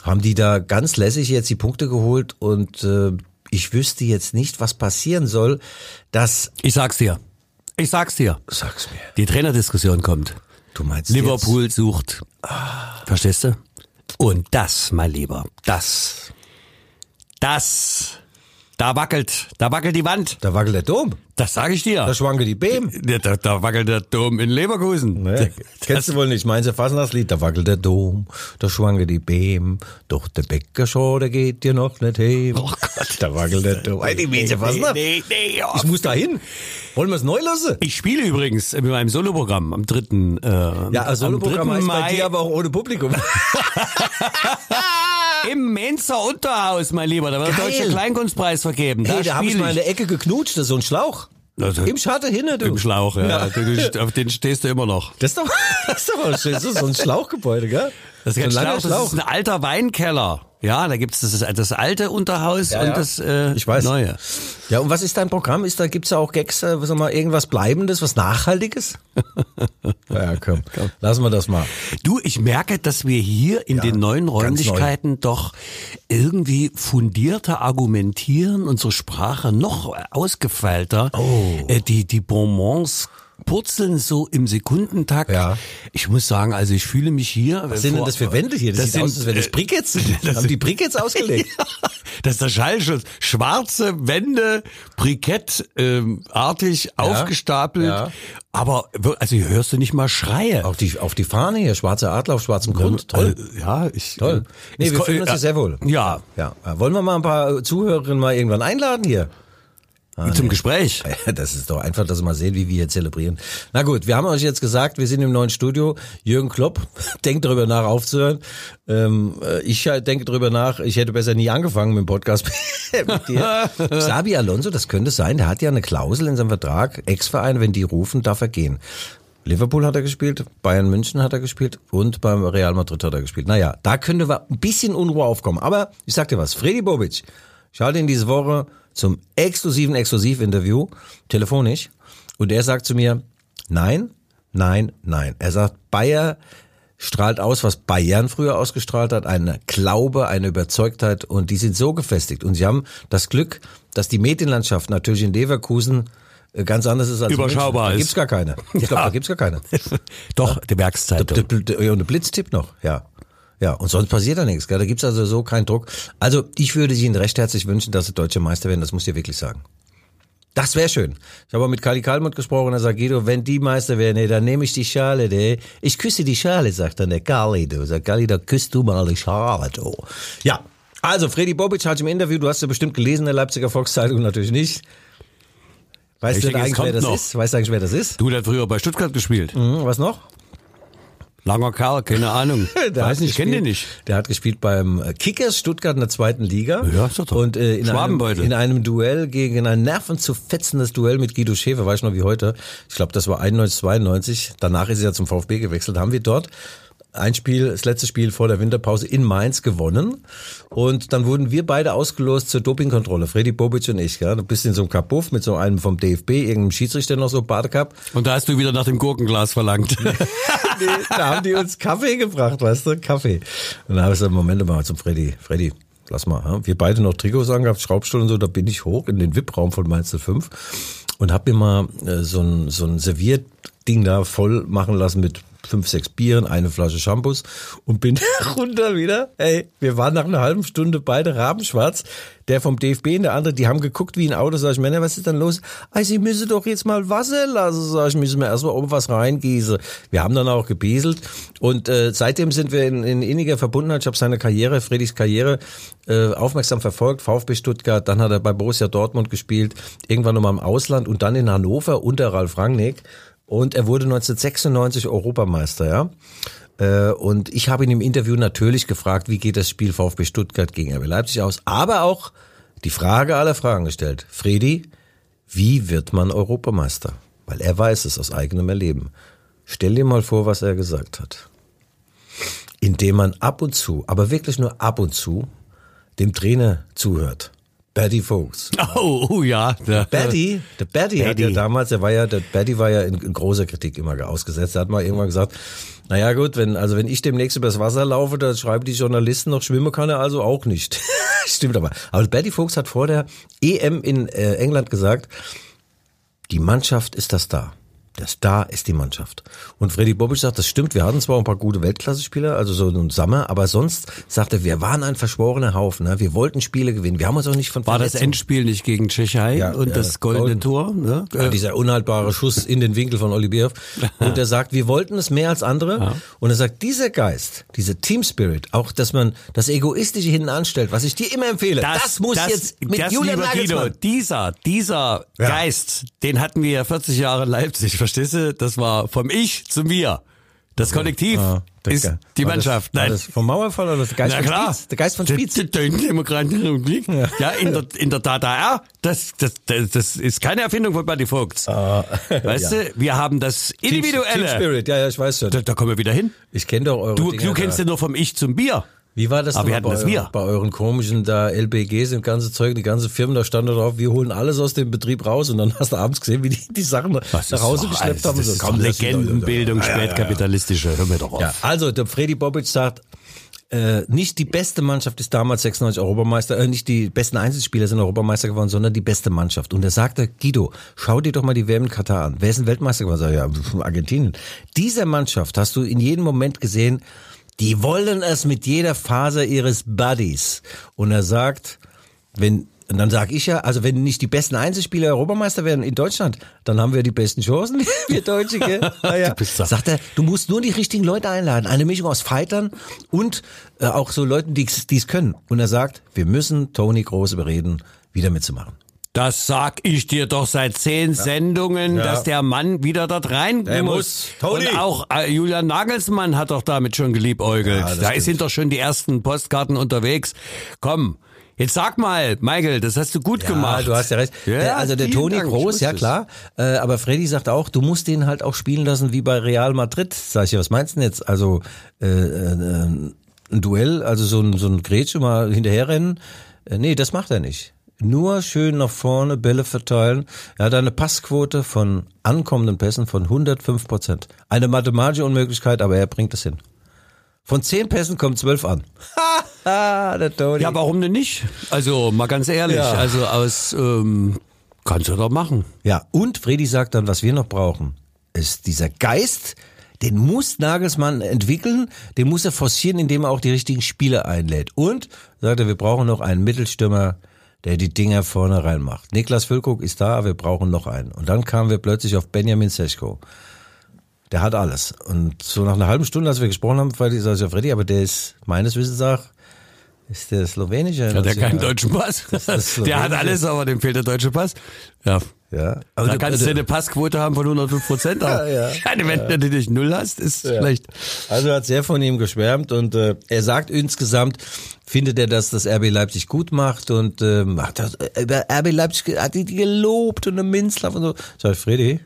haben die da ganz lässig jetzt die Punkte geholt und äh, ich wüsste jetzt nicht, was passieren soll, dass... Ich sag's dir. Ich sag's dir. Sag's mir. Die Trainerdiskussion kommt. Du meinst Liverpool jetzt? sucht. Ah. Verstehst du? Und das, mein Lieber, das, das, da wackelt, da wackelt die Wand. Da wackelt der Dom. Das sage ich dir. Da schwanke die Beam. Da, da wackelt der Dom in Leverkusen. Nee, kennst du wohl nicht. Meinst du fast das Lied? Da wackelt der Dom, da schwanke die Beam. Doch der Bäcker schon, der geht dir noch nicht hin. Oh Gott. Da wackelt der Dom. Hey, die nee, fast nee, nee, ja. Ich muss da hin. Wollen wir es neu lassen? Ich spiele übrigens mit meinem Soloprogramm am 3. Äh, ja, Soloprogramm heißt Mai. bei dir aber auch ohne Publikum. Im Mainzer Unterhaus, mein Lieber. Da wird der Deutsche Kleinkunstpreis vergeben. Hey, da, da habe ich mal in der Ecke geknutscht, das ist so ein Schlauch. Also, Im Schatten hinne, du. Im Schlauch, ja. ja. Auf den stehst du immer noch. Das ist doch, das ist doch mal schön. Das ist so ein Schlauchgebäude, gell? Das ist, so ein Schlauch, Schlauch. das ist ein alter Weinkeller. Ja, da gibt's das, das alte Unterhaus ja, und ja. das äh, ich weiß. neue. Ja, und was ist dein Programm? Ist da gibt's da auch Gags, äh, sag mal, irgendwas Bleibendes, was Nachhaltiges? ja, komm, komm, lassen wir das mal. Du, ich merke, dass wir hier in ja, den neuen Räumlichkeiten neu. doch irgendwie fundierter argumentieren, unsere Sprache noch ausgefeilter, oh. äh, die die Bonbons purzeln so im Sekundentakt. Ja. Ich muss sagen, also ich fühle mich hier. Was sind denn das für Wände hier? Das, das sieht sind, aus, als wäre das Brickets. Das haben die Brickets ausgelegt. das ist der Schallschutz. Schwarze Wände, Brikettartig ähm, ja. aufgestapelt. Ja. Aber also hier hörst du nicht mal Schreie. Auf die, auf die Fahne hier, schwarze Adler auf schwarzem Grund. Toll. Ja, ich. Toll. Nee, wir fühlen uns ja sehr wohl. Ja. Ja. Wollen wir mal ein paar Zuhörerinnen mal irgendwann einladen hier? Zum Gespräch. Ja, Das ist doch einfach, dass wir mal sehen, wie wir hier zelebrieren. Na gut, wir haben euch jetzt gesagt, wir sind im neuen Studio. Jürgen Klopp denkt darüber nach, aufzuhören. Ähm, äh, ich äh, denke darüber nach, ich hätte besser nie angefangen mit dem Podcast mit dir. Xabi Alonso, das könnte sein, der hat ja eine Klausel in seinem Vertrag, Ex-Verein, wenn die rufen, darf er gehen. Liverpool hat er gespielt, Bayern München hat er gespielt und beim Real Madrid hat er gespielt. Naja, da könnte ein bisschen Unruhe aufkommen. Aber ich sag dir was, Freddy Bobic, schalte ihn diese Woche zum exklusiven Exklusivinterview, telefonisch, und er sagt zu mir, nein, nein, nein. Er sagt, Bayer strahlt aus, was Bayern früher ausgestrahlt hat, eine Glaube, eine Überzeugtheit und die sind so gefestigt und sie haben das Glück, dass die Medienlandschaft natürlich in Leverkusen äh, ganz anders ist als in Überschaubar München. Da ist. gibt's gar keine. Ich glaube, da gibt's gar keine. Doch, die Werkszeitung. Und der Blitz tippt noch, ja. Ja, und sonst passiert da nichts, gell? Da gibt's also so keinen Druck. Also, ich würde Ihnen recht herzlich wünschen, dass Sie deutsche Meister werden, das muss ich wirklich sagen. Das wäre schön. Ich habe auch mit Kali Kalmund gesprochen, er sagt, Guido, wenn die Meister werden, ey, dann nehme ich die Schale, ey. Ich küsse die Schale, sagt dann der Kali, du. Sagt Kali, da küsst du mal die Schale, du. Ja. Also, Freddy Bobic hat im Interview, du hast ja bestimmt gelesen, in der Leipziger Volkszeitung natürlich nicht. Weißt Ich du denke, eigentlich, wer das noch. ist? Weißt du eigentlich, wer das ist? Du, der hat früher bei Stuttgart gespielt. Hm, was noch? Langer Kerl, keine Ahnung. Der Weiß nicht, kenn den gespielt- nicht. Der hat gespielt beim äh, Kickers Stuttgart in der zweiten Liga. Ja, ist doch toll. Und äh, in, einem, in einem Duell gegen ein nervenzerfetzendes Duell mit Guido Schäfer, weiß ich noch wie heute. Ich glaube, das war 91, 92. Danach ist er zum VfB gewechselt. Haben wir dort ein Spiel, das letzte Spiel vor der Winterpause in Mainz gewonnen. Und dann wurden wir beide ausgelost zur Dopingkontrolle. Freddy Bobic und ich. Ja. Du bist in so einem Kapuff mit so einem vom DFB, irgendeinem Schiedsrichter noch so, Badecup. Und da hast du wieder nach dem Gurkenglas verlangt. Nee, da haben die uns Kaffee gebracht, weißt du, Kaffee. Und dann habe ich gesagt, Moment mal zum Freddy, Freddy, lass mal, wir beide noch Trikots angehabt, Schraubstuhl und so, da bin ich hoch in den VIP-Raum von Mainz 05 und habe mir mal äh, so ein, so ein Servierding da voll machen lassen mit fünf, sechs Bieren, eine Flasche Shampoos und bin runter wieder. Ey, wir waren nach einer halben Stunde beide rabenschwarz. Der vom DFB und der andere, die haben geguckt wie ein Auto. Sag ich, Männer, was ist denn los? Ah, Sie müssen doch jetzt mal Wasser lassen. Sag ich, müssen wir erstmal oben was reingießen. Wir haben dann auch gebieselt. Und äh, seitdem sind wir in, in inniger Verbundenheit. Ich habe seine Karriere, Friedrichs Karriere, äh, aufmerksam verfolgt. VfB Stuttgart, dann hat er bei Borussia Dortmund gespielt, irgendwann nochmal im Ausland und dann in Hannover unter Ralf Rangnick. Und er wurde 1996 Europameister, ja. Äh, Und ich habe ihn im Interview natürlich gefragt, wie geht das Spiel VfB Stuttgart gegen RB Leipzig aus, aber auch die Frage aller Fragen gestellt. Fredi, wie wird man Europameister? Weil er weiß es aus eigenem Erleben. Stell dir mal vor, was er gesagt hat. Indem man ab und zu, aber wirklich nur ab und zu, dem Trainer zuhört. Betty Vogts. oh, oh ja. Der, Betty, der Betty hat Betty. ja damals, der war ja, der Betty war ja in, in großer Kritik immer ausgesetzt. Er hat mal irgendwann gesagt, naja gut, wenn, also wenn ich demnächst übers Wasser laufe, da schreiben die Journalisten noch, schwimmen kann er also auch nicht. Stimmt aber. Aber Betty Vogts hat vor der EM in äh, England gesagt, die Mannschaft ist das da. Der Star ist die Mannschaft. Und Freddy Bobic sagt, das stimmt, wir hatten zwar ein paar gute Weltklasse-Spieler, also so ein Sommer, aber sonst sagt er, wir waren ein verschworener Haufen. Ne? Wir wollten Spiele gewinnen. Wir haben uns auch nicht von war das Verletzungen- Endspiel nicht gegen Tschechei Ja, und ja, das goldene Golden. Tor? Ne? Ja, dieser unhaltbare Schuss in den Winkel von Olivier. Und er sagt, wir wollten es mehr als andere. Und er sagt, dieser Geist, dieser Team Spirit, auch, dass man das Egoistische hinten anstellt, was ich dir immer empfehle, das, muss jetzt mit das, Julian lieber Guido, Nagelsmann. dieser, dieser. Geist, den hatten wir ja 40 Jahre in Leipzig, verstehst du? Das war vom Ich zum Wir. Das Kollektiv Ah, der ist Ge- die das- Mannschaft. war Nein. das vom Mauerfall oder der Geist Na von klar. Spiez? Der Geist von. Der der Demokratische Republik. Ja, in der, in der DDR, das, das, das, das ist keine Erfindung von Buddy Vogts. weißt ja. du, wir haben das Team, Individuelle. Team Spirit, ja, ja, ich weiß schon. Da, da kommen wir wieder hin. Ich kenne doch eure Du, Dinger du kennst den nur vom Ich zum Bier. Wie war das Aber denn wir hatten bei, das euren, wir. bei euren komischen da LBGs und ganze Zeug, die ganze Firmen, da stand da drauf, wir holen alles aus dem Betrieb raus und dann hast du abends gesehen, wie die die Sachen Das nach Hause geschleppt also, haben. Das so. Komm, das Legendenbildung, Ja, ja, ja, ja. spätkapitalistische. Hör mir doch auf. Ja, also der Freddy Bobic sagt, äh, nicht die beste Mannschaft ist damals 96 Europameister, äh, nicht die besten Einzelspieler sind Europameister geworden, sondern die beste Mannschaft. Und er sagte, Guido, schau dir doch mal die WM in Katar an. Wer ist ein Weltmeister geworden? Sag ja, Argentinien. Dieser Mannschaft hast du in jedem Moment gesehen, die wollen es mit jeder Faser ihres Buddies. Und er sagt, wenn und dann sag ich ja, also wenn nicht die besten Einzelspieler Europameister werden in Deutschland, dann haben wir die besten Chancen, wir Deutsche, gell? Naja. Du bist da. Sagt er, du musst nur die richtigen Leute einladen. Eine Mischung aus Fightern und äh, auch so Leuten, die es können. Und er sagt, wir müssen Toni Groß überreden, wieder mitzumachen. Das sag ich dir doch seit zehn Sendungen, Ja. dass der Mann wieder dort rein Der muss. muss. Und auch äh, Julian Nagelsmann hat doch damit schon geliebäugelt. Ja, da sind doch schon die ersten Postkarten unterwegs. Komm, jetzt sag mal, Michael, das hast du gut gemacht. Ja, du hast ja recht. Ja, Äh, also der Toni Dank, Groß, ja klar. Äh, aber Freddy sagt auch, du musst den halt auch spielen lassen wie bei Real Madrid. Sag ich, ja, was meinst du denn jetzt? Also äh, äh, ein Duell, also so ein, so ein Grätsche mal hinterherrennen. Äh, nee, das macht er nicht. Nur schön nach vorne Bälle verteilen. Er hat eine Passquote von ankommenden Pässen von 105 Prozent. Eine mathematische Unmöglichkeit, aber er bringt es hin. Von zehn Pässen kommen zwölf an. Ha, der Toni. Ja, warum denn nicht? Also mal ganz ehrlich, Ja. also aus ähm, kannst du doch machen. Ja, und Freddy sagt dann, was wir noch brauchen, ist dieser Geist, den muss Nagelsmann entwickeln, den muss er forcieren, indem er auch die richtigen Spieler einlädt. Und, sagt er, wir brauchen noch einen Mittelstürmer, der die Dinger vorne reinmacht. Niklas Füllkrug ist da, wir brauchen noch einen. Und dann kamen wir plötzlich auf Benjamin Seschko. Der hat alles. Und so nach einer halben Stunde, als wir gesprochen haben, sag ich, ja, Freddy, aber der ist meines Wissens nach, ist der slowenische. Hat er keinen deutschen Pass? Der hat alles, aber dem fehlt der deutsche Pass. Ja. Ja. da kannst du eine Passquote haben von 105 Prozent. Ja, ja. wenn du dich null hast, ist schlecht. Also er hat sehr von ihm geschwärmt und äh, er sagt insgesamt, findet er, dass das RB Leipzig gut macht und ähm, hat das, äh, über RB Leipzig hat die gelobt und eine Minzlaff und so. Sag ich, Freddy,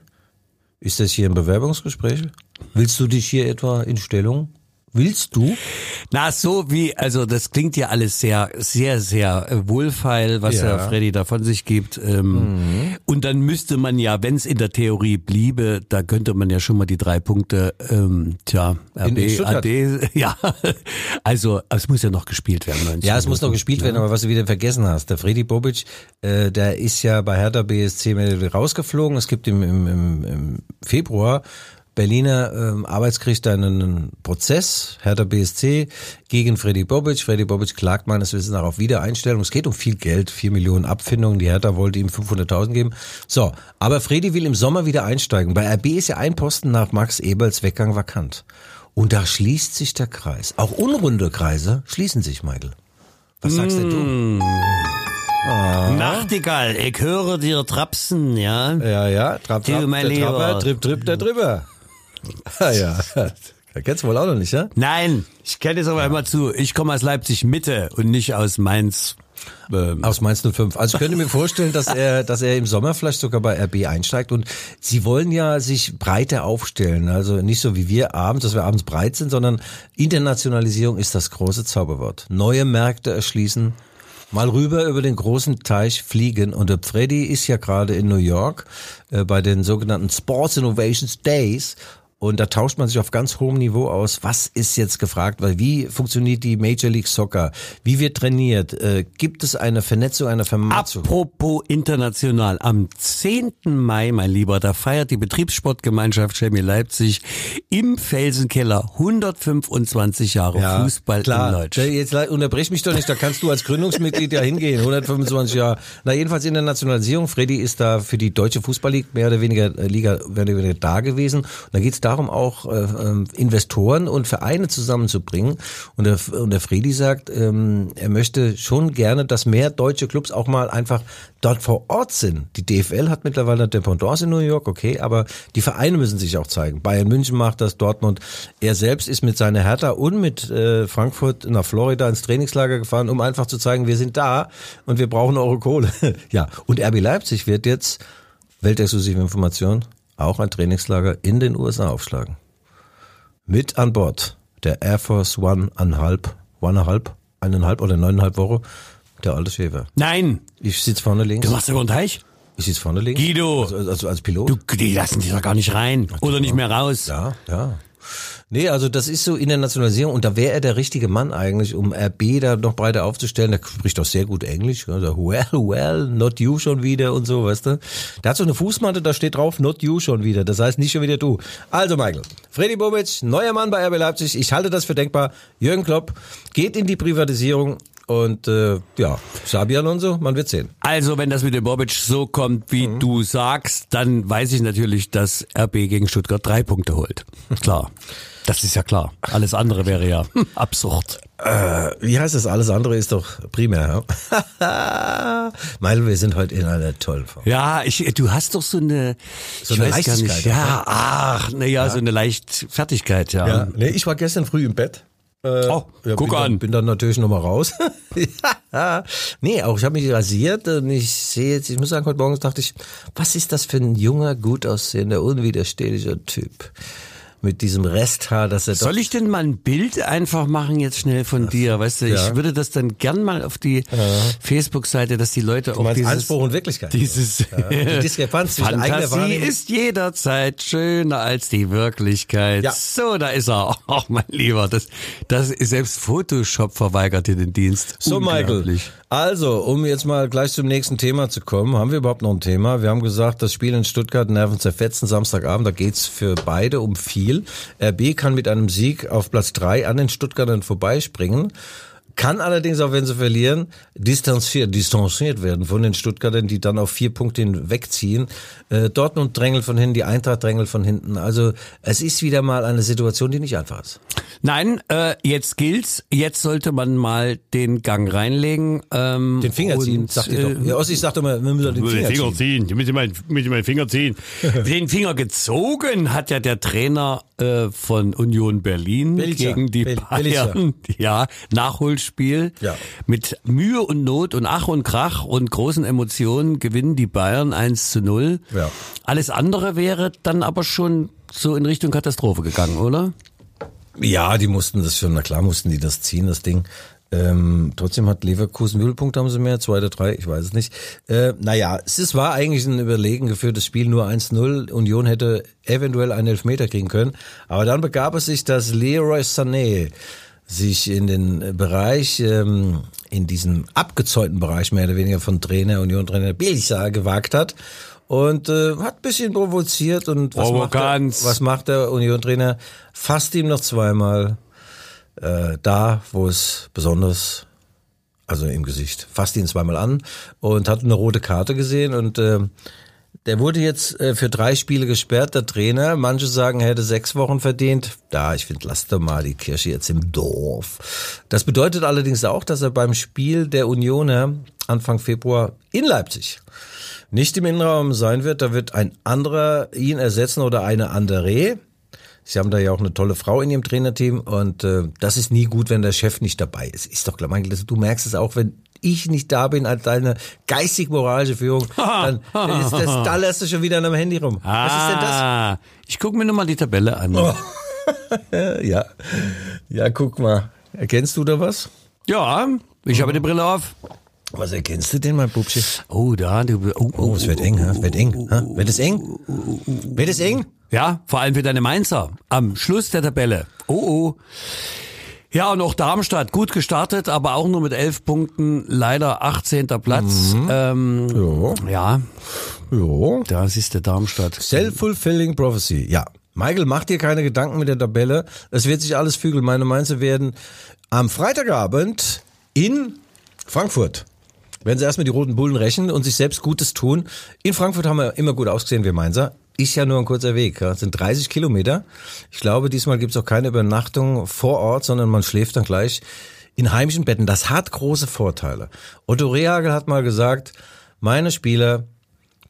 ist das hier ein Bewerbungsgespräch? Willst du dich hier etwa in Stellung? Willst du? Na, so wie, also das klingt ja alles sehr, sehr, sehr äh, wohlfeil, was Ja. Mhm. der Freddy da von sich gibt. Ähm, Und dann müsste man ja, wenn es in der Theorie bliebe, da könnte man ja schon mal die drei Punkte, ähm, tja, In- in RB, Stuttgart. AD, ja, also es muss ja noch gespielt werden. 90 Ja, es muss noch gespielt werden, aber was du wieder vergessen hast, der Freddy Bobic, äh, der ist ja bei Hertha BSC rausgeflogen. Es gibt im, im, im Februar Berliner ähm, Arbeitsgericht einen, einen Prozess, Hertha BSC gegen Freddy Bobic. Freddy Bobic klagt meines Wissens nach auf Wiedereinstellung. Es geht um viel Geld, 4 Millionen Abfindungen. Die Hertha wollte ihm 500.000 geben. So, aber Freddy will im Sommer wieder einsteigen. Bei RB ist ja ein Posten nach Max Eberls Weggang vakant. Und da schließt sich der Kreis. Auch unrunde Kreise schließen sich, Michael. Was sagst denn du? Nachtigall, ich höre dir trapsen, ja. Ja, ja, trapp, mein der Trapper, tripp, tripp, der drüber. Ah, ja, da kennst du wohl auch noch nicht, ja? Nein, ich kenne es aber immer zu. Ich komme aus Leipzig Mitte und nicht aus Mainz. Ähm, Aus Mainz 05. Also ich könnte mir vorstellen, dass er, dass er im Sommer vielleicht sogar bei RB einsteigt und sie wollen ja sich breiter aufstellen. Also nicht so wie wir abends, dass wir abends breit sind, sondern Internationalisierung ist das große Zauberwort. Neue Märkte erschließen, mal rüber über den großen Teich fliegen. Und der Freddy ist ja gerade in New York äh, bei den sogenannten Sports Innovations Days. Und da tauscht man sich auf ganz hohem Niveau aus. Was ist jetzt gefragt? Weil wie funktioniert die Major League Soccer? Wie wird trainiert? Äh, gibt es eine Vernetzung, eine Vermarktung? Apropos international, am 10. Mai, mein Lieber, da feiert die Betriebssportgemeinschaft Chemie Leipzig im Felsenkeller 125 Jahre Fußball klar. in Deutsch. Da- Jetzt unterbrech mich doch nicht, da kannst du als Gründungsmitglied ja hingehen, 125 Jahre. Na jedenfalls in der Nationalisierung, Freddy ist da für die deutsche Fußballliga mehr oder weniger äh, Liga mehr oder weniger da gewesen. Und da geht es darum, auch äh, ähm, Investoren und Vereine zusammenzubringen. Und der, und der Freddy sagt, ähm, er möchte schon gerne, dass mehr deutsche Clubs auch mal einfach dort vor Ort sind. Die DFL hat mittlerweile Dependance in New York, okay, aber die Vereine müssen sich auch zeigen. Bayern München macht das, Dortmund. Er selbst ist mit seiner Hertha und mit äh, Frankfurt nach Florida ins Trainingslager gefahren, um einfach zu zeigen, wir sind da und wir brauchen eure Kohle. ja, und RB Leipzig wird jetzt, weltexklusive Information, auch ein Trainingslager in den USA aufschlagen. Mit an Bord der Air Force One einhalb, eineinhalb, eineinhalb oder neuneinhalb Woche, der alte Schäfer. Nein, Ich sitze vorne links. du machst über den Teich? Ich sitze vorne links. Guido. Also, also als Pilot. Du, die lassen dich doch gar nicht rein. Oder nicht mehr raus. Ja, ja. Nee, also das ist so Internationalisierung und da wäre er der richtige Mann eigentlich, um RB da noch breiter aufzustellen. Der spricht doch sehr gut Englisch. Also, well, well, not you schon wieder und so, weißt du. Der hat so eine Fußmatte, da steht drauf, not you schon wieder. Das heißt nicht schon wieder du. Also Michael, Freddy Bobic, neuer Mann bei RB Leipzig. Ich halte das für denkbar. Jürgen Klopp geht in die Privatisierung und äh, ja, Xabi Alonso, man wird sehen. Also, wenn das mit dem Bobic so kommt, wie Mhm. du sagst, dann weiß ich natürlich, dass RB gegen Stuttgart drei Punkte holt. Klar. Das ist ja klar. Alles andere wäre ja absurd. Äh, wie heißt das? Alles andere ist doch primär. Ja? Meil, wir sind heute in einer tollen Form. Ja, ich, du hast doch so eine, So eine nicht, Leichtigkeit, ja, ach, na ja, so eine Leichtfertigkeit, ja. Ja, nee, ich war gestern früh im Bett. Äh, Oh, ja, guck bin an. Dann, bin dann natürlich nochmal raus. ja. Nee, auch ich habe mich rasiert und ich sehe jetzt, ich muss sagen, heute Morgen dachte ich, was ist das für ein junger, gut aussehender, unwiderstehlicher Typ? Mit diesem Resthaar, dass er doch Soll ich denn mal ein Bild einfach machen jetzt schnell von dir? Weißt du, ja. ich würde das dann gern mal auf die Facebook-Seite, dass die Leute auch meinst dieses, Anspruch und Wirklichkeit. dieses die Diskrepanz zwischen eigener Wahrnehmung- ist jederzeit schöner als die Wirklichkeit. Ja. So, da ist er. Ach, mein Lieber, das, das ist selbst Photoshop verweigert dir den Dienst. So, Michael. Also, um jetzt mal gleich zum nächsten Thema zu kommen, haben wir überhaupt noch ein Thema? Wir haben gesagt, das Spiel in Stuttgart Nerven zerfetzen Samstagabend, da geht's für beide um viel. RB kann mit einem Sieg auf Platz drei an den Stuttgartern vorbeispringen. Kann allerdings auch, wenn sie verlieren, distanziert, distanziert werden von den Stuttgartern, die dann auf vier Punkte hinwegziehen. Äh, Dortmund drängelt von hinten, die Eintracht drängelt von hinten. Also es ist wieder mal eine Situation, die nicht einfach ist. Nein, äh, jetzt gilt's. Jetzt sollte man mal den Gang reinlegen. Ähm, Den Finger ziehen, sagt ihr äh, doch. Ja, Ossi sagt immer, wir müssen den Finger, ziehen. ziehen. Ich muss meinen muss meinen Finger ziehen. den Finger gezogen hat ja der Trainer äh, von Union Berlin Bellicer. gegen die Bel- Bayern. Ja, Nachholspiel. Ja. Mit Mühe und Not und Ach und Krach und großen Emotionen gewinnen die Bayern 1 zu 0. Ja. Alles andere wäre dann aber schon so in Richtung Katastrophe gegangen, oder? Ja, die mussten das schon, na klar mussten die das ziehen, das Ding. Ähm, trotzdem hat Leverkusen Nullpunkte haben sie mehr, zwei oder drei, ich weiß es nicht. Äh, naja, es ist, war eigentlich ein überlegen geführtes Spiel, nur 1-0. Union hätte eventuell einen Elfmeter kriegen können. Aber dann begab es sich, dass Leroy Sané sich in den Bereich, ähm, in diesen abgezäunten Bereich mehr oder weniger von Trainer, Union-Trainer Bielsa gewagt hat. Und äh, hat ein bisschen provoziert und was macht, er, was macht der Union-Trainer? Fasst ihm noch zweimal äh, da, wo es besonders, also im Gesicht, fasst ihn zweimal an und hat eine rote Karte gesehen und äh, der wurde jetzt äh, für drei Spiele gesperrt, der Trainer. Manche sagen, er hätte sechs Wochen verdient. Da, ich finde, lasst doch mal die Kirche jetzt im Dorf. Das bedeutet allerdings auch, dass er beim Spiel der Unioner Anfang Februar in Leipzig nicht im Innenraum sein wird. Da wird ein anderer ihn ersetzen oder eine andere. Sie haben da ja auch eine tolle Frau in ihrem Trainerteam und äh, das ist nie gut, wenn der Chef nicht dabei ist. Ist doch klar, Gott, du merkst es auch, wenn ich nicht da bin als deine geistig-moralische Führung, dann ist das, da lässt du schon wieder an einem Handy rum. Was ist denn das? Ah, ich gucke mir nur mal die Tabelle an. Äh, Ja, ja, guck mal. Erkennst du da was? Ja, ich habe die Brille auf. Was erkennst du denn, mein Pupschi? Oh, da, du, oh, oh, Oh, es wird eng, ha? Wird eng. Wird es eng? Wird es eng? Ja, vor allem für deine Mainzer. Am Schluss der Tabelle. Oh, oh. Ja, und auch Darmstadt gut gestartet, aber auch nur mit elf Punkten. Leider 18. Platz. Ähm, Ja. ja, Ja. da siehst du Darmstadt. Self-fulfilling prophecy, ja. Michael, mach dir keine Gedanken mit der Tabelle. Es wird sich alles fügeln. Meine Mainzer werden am Freitagabend in Frankfurt. Werden sie erstmal die roten Bullen rächen und sich selbst Gutes tun. In Frankfurt haben wir immer gut ausgesehen, wir Mainzer. Ist ja nur ein kurzer Weg. Ja. Sind 30 Kilometer. Ich glaube, diesmal gibt's auch keine Übernachtung vor Ort, sondern man schläft dann gleich in heimischen Betten. Das hat große Vorteile. Otto Rehagel hat mal gesagt, meine Spieler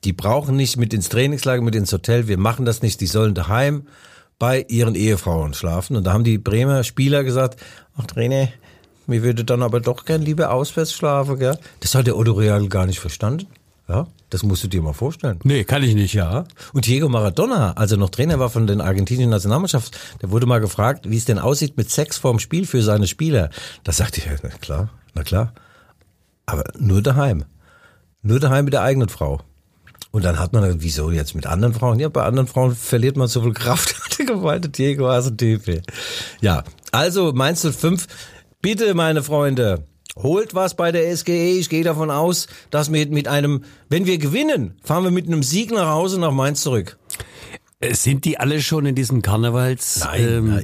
die brauchen nicht mit ins Trainingslager, mit ins Hotel. Wir machen das nicht. Die sollen daheim bei ihren Ehefrauen schlafen. Und da haben die Bremer Spieler gesagt, ach Trainer, mir würde dann aber doch gern lieber auswärts schlafen, gell? Das hat der Otto Real gar nicht verstanden. Ja, das musst du dir mal vorstellen. Nee, kann ich nicht. Ja. Und Diego Maradona, als er noch Trainer war von den argentinischen Nationalmannschaft, der wurde mal gefragt, wie es denn aussieht mit Sex vorm Spiel für seine Spieler. Da sagte er, na klar, na klar. Aber nur daheim. Nur daheim mit der eigenen Frau. Und dann hat man, wieso jetzt mit anderen Frauen? Ja, bei anderen Frauen verliert man so viel Kraft. Hat er gemeint, Diego ey. Ja, also meinst du fünf? Bitte, meine Freunde, holt was bei der SGE. Ich gehe davon aus, dass wir mit einem, wenn wir gewinnen, fahren wir mit einem Sieg nach Hause nach Mainz zurück. Äh, Sind die alle schon in diesem Karnevals ähm, ja.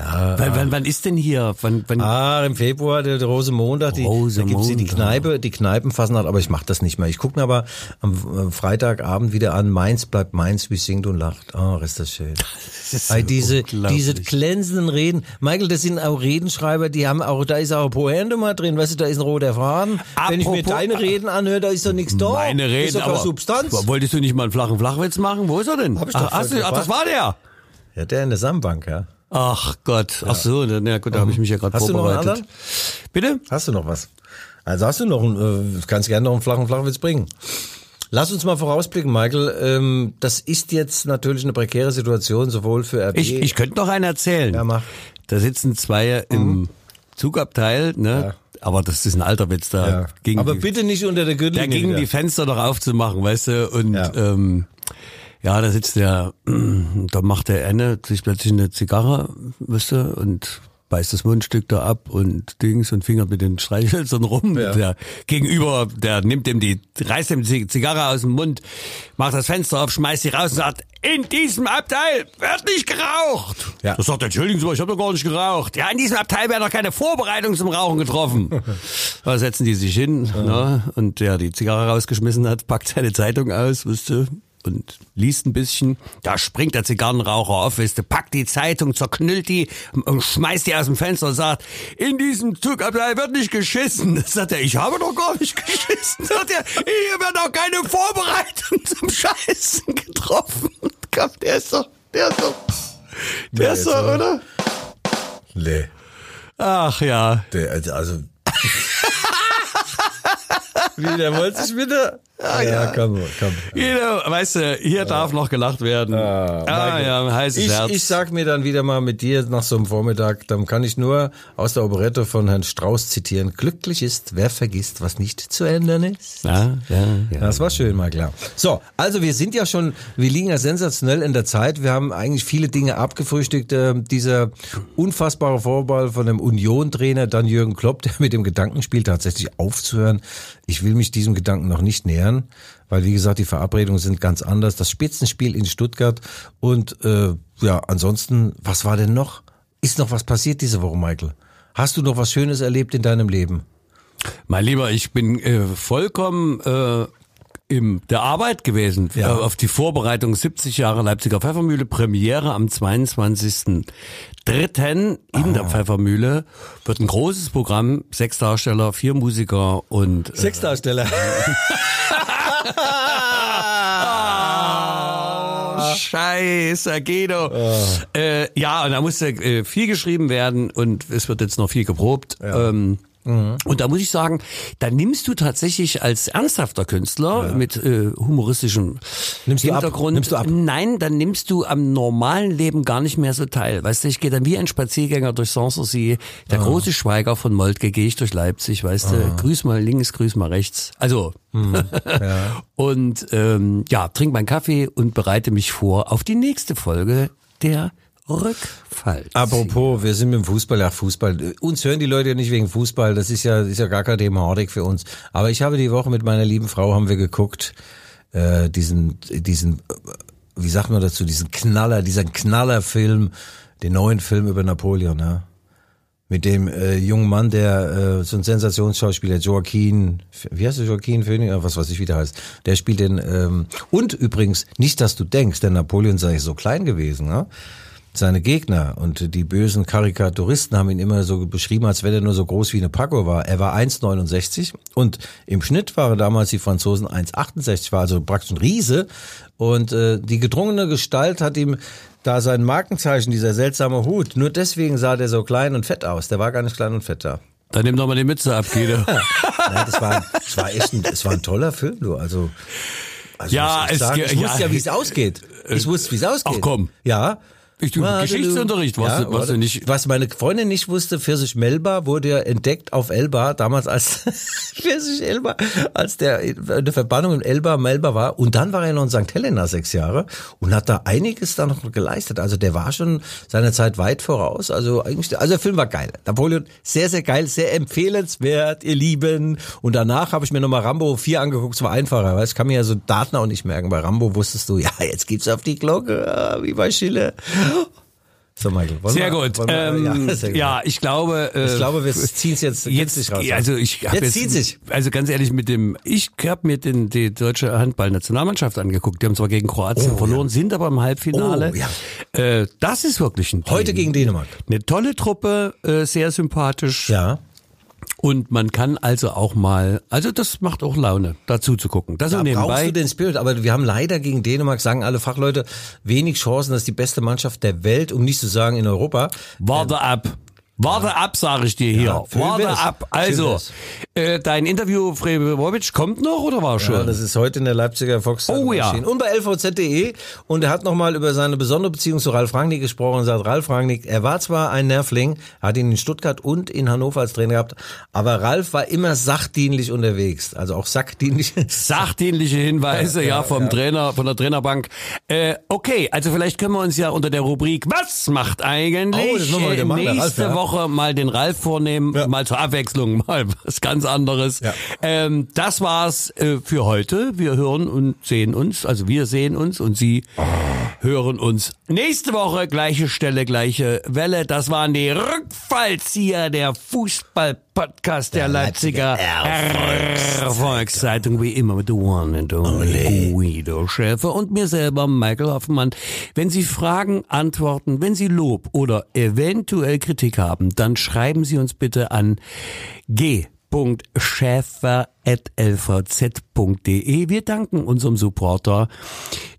Ja. Wann, wann, wann ist denn hier? Wann, wann ah, im Februar, der, der Rosemontag, die, Rosemontag. da gibt's hier die Kneipe, die Kneipenfasnacht, aber ich mache das nicht mehr. Ich gucke mir aber am Freitagabend wieder an, Mainz bleibt Mainz, wie singt und lacht. Ah, oh, ist das schön. Das ist Weil diese, diese glänzenden Reden, Michael, das sind auch Redenschreiber, die haben auch, da ist auch Pointe mal drin, weißt du, da ist ein roter Faden. Wenn ich mir Apropos- deine Reden anhöre, da ist doch nichts da. Meine ist Reden, doch keine aber Substanz. wolltest du nicht mal einen flachen Flachwitz machen? Wo ist er denn? Doch ach, vorhin ach, das war der. Ja, der in der Sandbank, ja. Ach Gott, ach so, na gut, da habe ich mich ja gerade Hast du noch einen vorbereitet. Bitte? Hast du noch was? Also hast du noch, einen, äh, kannst gerne noch einen flachen Flachwitz bringen. Lass uns mal vorausblicken, Michael. Ähm, das ist jetzt natürlich eine prekäre Situation, sowohl für RB. Ich, ich könnte noch einen erzählen. Ja, mach. Da sitzen zwei im Zugabteil, ne? Aber das ist ein alter Witz da. ja. Gegen Aber die, bitte nicht unter der da Gürtellinie. gingen wieder. die Fenster noch aufzumachen, weißt du? Und Ja. ähm, ja, da sitzt der, da macht der eine sich plötzlich eine Zigarre, weißt du, und beißt das Mundstück da ab und Dings und fingert mit den Streichhölzern rum. Ja. Der Gegenüber, der nimmt ihm die, reißt ihm die Zigarre aus dem Mund, macht das Fenster auf, schmeißt sie raus und sagt, in diesem Abteil wird nicht geraucht. Ja. Das sagt er, entschuldigen Sie mal, ich habe doch gar nicht geraucht. Ja, in diesem Abteil werden doch keine Vorbereitung zum Rauchen getroffen. da setzen die sich hin, ne, und der die Zigarre rausgeschmissen hat, packt seine Zeitung aus, wisst du, und liest ein bisschen. Da springt der Zigarrenraucher auf, wisst du, packt die Zeitung, zerknüllt die und schmeißt die aus dem Fenster und sagt, in diesem Zugabteil wird nicht geschissen. Das sagt er, ich habe doch gar nicht geschissen. Sagt er, hier wird auch keine Vorbereitung zum Scheißen getroffen. Komm, der ist doch, der ist doch, der ist doch, aber. oder? Nee, Ach ja. der, also- also. Wie, der wollte sich wieder? Ah, ja, komm, komm. Jeder, weißt du, hier darf noch gelacht werden. Ah, Michael. ja, ein heißes Ich, Herz. ich sag mir dann wieder mal mit dir nach so einem Vormittag, dann kann ich nur aus der Operette von Herrn Strauß zitieren. Glücklich ist, wer vergisst, was nicht zu ändern ist. ja, ja, ja. Das war schön, mal klar. So, also wir sind ja schon, wir liegen ja sensationell in der Zeit. Wir haben eigentlich viele Dinge abgefrühstückt. Äh, dieser unfassbare Vorball von dem Union-Trainer, dann Jürgen Klopp, der mit dem Gedanken spielt, tatsächlich aufzuhören. Ich will mich diesem Gedanken noch nicht nähern, weil wie gesagt, die Verabredungen sind ganz anders. Das Spitzenspiel in Stuttgart und äh, ja, ansonsten, was war denn noch? Ist noch was passiert diese Woche, Michael? Hast du noch was Schönes erlebt in deinem Leben? Mein Lieber, ich bin äh, vollkommen äh, im der Arbeit gewesen Ja. äh, auf die Vorbereitung 70 Jahre Leipziger Pfeffermühle Premiere am 22.03. in der Pfeffermühle wird ein großes Programm, sechs Darsteller, vier Musiker und äh, Sechsdarsteller. Oh, Scheiße, Guido. Äh, ja, und da musste äh, viel geschrieben werden und es wird jetzt noch viel geprobt. Ähm, Und da muss ich sagen, da nimmst du tatsächlich als ernsthafter Künstler mit äh, humoristischem Nimmst du ab? Hintergrund, Nimmst du ab? nein, dann nimmst du am normalen Leben gar nicht mehr so teil. Weißt du, ich gehe dann wie ein Spaziergänger durch Sanssouci, der Ah. große Schweiger von Moltke, gehe ich durch Leipzig, weißt du, grüß mal links, grüß mal rechts. Also Hm, und ähm, ja, trink meinen Kaffee und bereite mich vor auf die nächste Folge der Rückfall. Apropos, wir sind mit dem Fußball, ja Fußball. Uns hören die Leute ja nicht wegen Fußball, das ist ja, ist ja gar keine Thematik für uns. Aber ich habe die Woche mit meiner lieben Frau haben wir geguckt, äh, diesen, diesen, äh, wie sagt man dazu, diesen Knaller, diesen Knallerfilm, den neuen Film über Napoleon, ja. Mit dem äh, jungen Mann, der äh, so ein Sensationsschauspieler, Joaquin, wie heißt der Joaquin Phoenix, was weiß ich, wie der heißt. Der spielt den, ähm, und übrigens, nicht, dass du denkst, der Napoleon sei so klein gewesen, ne? Seine Gegner und die bösen Karikaturisten haben ihn immer so beschrieben, als wenn er nur so groß wie eine Paco war. Er war 1,69 und im Schnitt waren damals die Franzosen 1,68, war also praktisch ein Riese. Und äh, die gedrungene Gestalt hat ihm da sein Markenzeichen, dieser seltsame Hut. Nur deswegen sah der so klein und fett aus. Der war gar nicht klein und fett da. Dann nimm doch mal die Mütze ab, Guido. Nein, das war, das war echt ein, das war ein toller Film, du. Also, also Ja, ich, es sagen, ge- ich wusste ja, ja, wie es ausgeht. Ich wusste, wie es ausgeht. Ach, komm. Ja. Ich tue Waterloo. Geschichtsunterricht, was, Ja, du- was du nicht. Was meine Freundin nicht wusste, Pfirsich Melba wurde ja entdeckt auf Elba, damals als Pfirsich Elba, als der in der Verbannung in Elba, Melba war. Und dann war er noch in St. Helena sechs Jahre und hat da einiges da noch geleistet. Also der war schon seiner Zeit weit voraus. Also eigentlich, also der Film war geil. Napoleon, sehr, sehr geil, sehr empfehlenswert, ihr Lieben. Und danach habe ich mir nochmal Rambo 4 angeguckt, es war einfacher, weil ich kann mir ja so Daten auch nicht merken. Bei Rambo wusstest du, ja, jetzt gibt's auf die Glocke, wie bei Schiller. So, Michael. wollen Sehr wir- gut. wir- ähm, ja, sehr gut. ja, ich glaube. Äh, Ich glaube, wir ziehen es jetzt Jetzt, gänzlich raus. also ich Jetzt jetzt, zieht sich. Also ganz ehrlich, mit dem, ich habe mir den, die deutsche Handballnationalmannschaft angeguckt. Die haben zwar gegen Kroatien Oh, verloren, sind aber im Halbfinale. Oh, ja. äh, das ist wirklich ein Team. Heute gegen Dänemark. Eine tolle Truppe, äh, sehr sympathisch. Ja. Und man kann also auch mal, also das macht auch Laune, dazu zu gucken. Das Da brauchst nebenbei. du den Spirit, aber wir haben leider gegen Dänemark, sagen alle Fachleute, wenig Chancen, das ist die beste Mannschaft der Welt, um nicht zu sagen in Europa. Warte ab. Warte ab, sage ich dir hier. Ja, Warte ab. Also, äh, dein Interview, Frebovic, kommt noch oder war schon? Ja, das ist heute in der Leipziger Volkszeitung Oh ja. Und bei lvz.de. Und er hat nochmal über seine besondere Beziehung zu Ralf Rangnick gesprochen und sagt, Ralf Rangnick, er war zwar ein Nervling, hat ihn in Stuttgart und in Hannover als Trainer gehabt, aber Ralf war immer sachdienlich unterwegs. Also auch sackdienlich. Sachdienliche Hinweise, ja, vom Trainer, von der Trainerbank. Äh, okay, also vielleicht können wir uns ja unter der Rubrik Was macht eigentlich? Oh, das äh, nächste Ralf, ja. Woche mal den Ralf vornehmen, Ja. mal zur Abwechslung, mal was ganz anderes. Ja. Ähm, das war's äh, für heute. Wir hören und sehen uns, also wir sehen uns und Sie hören uns nächste Woche, gleiche Stelle, gleiche Welle. Das waren die Rückfallzieher der Fußball-Podcast der, Leipziger, Erfolgszeitung, wie immer mit The One and Only Guido Schäfer und mir selber, Michael Hoffmann. Wenn Sie Fragen, Antworten, wenn Sie Lob oder eventuell Kritik haben, dann schreiben Sie uns bitte an g schäfer.lvz.de. Wir danken unserem Supporter,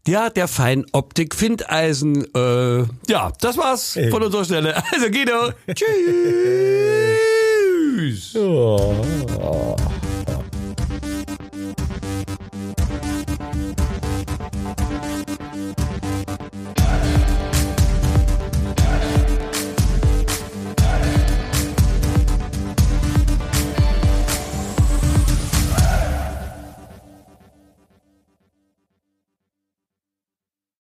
ja, der Feinoptik Findeisen. Äh, ja, das war's von unserer Stelle. Also Guido, tschüss. Oh.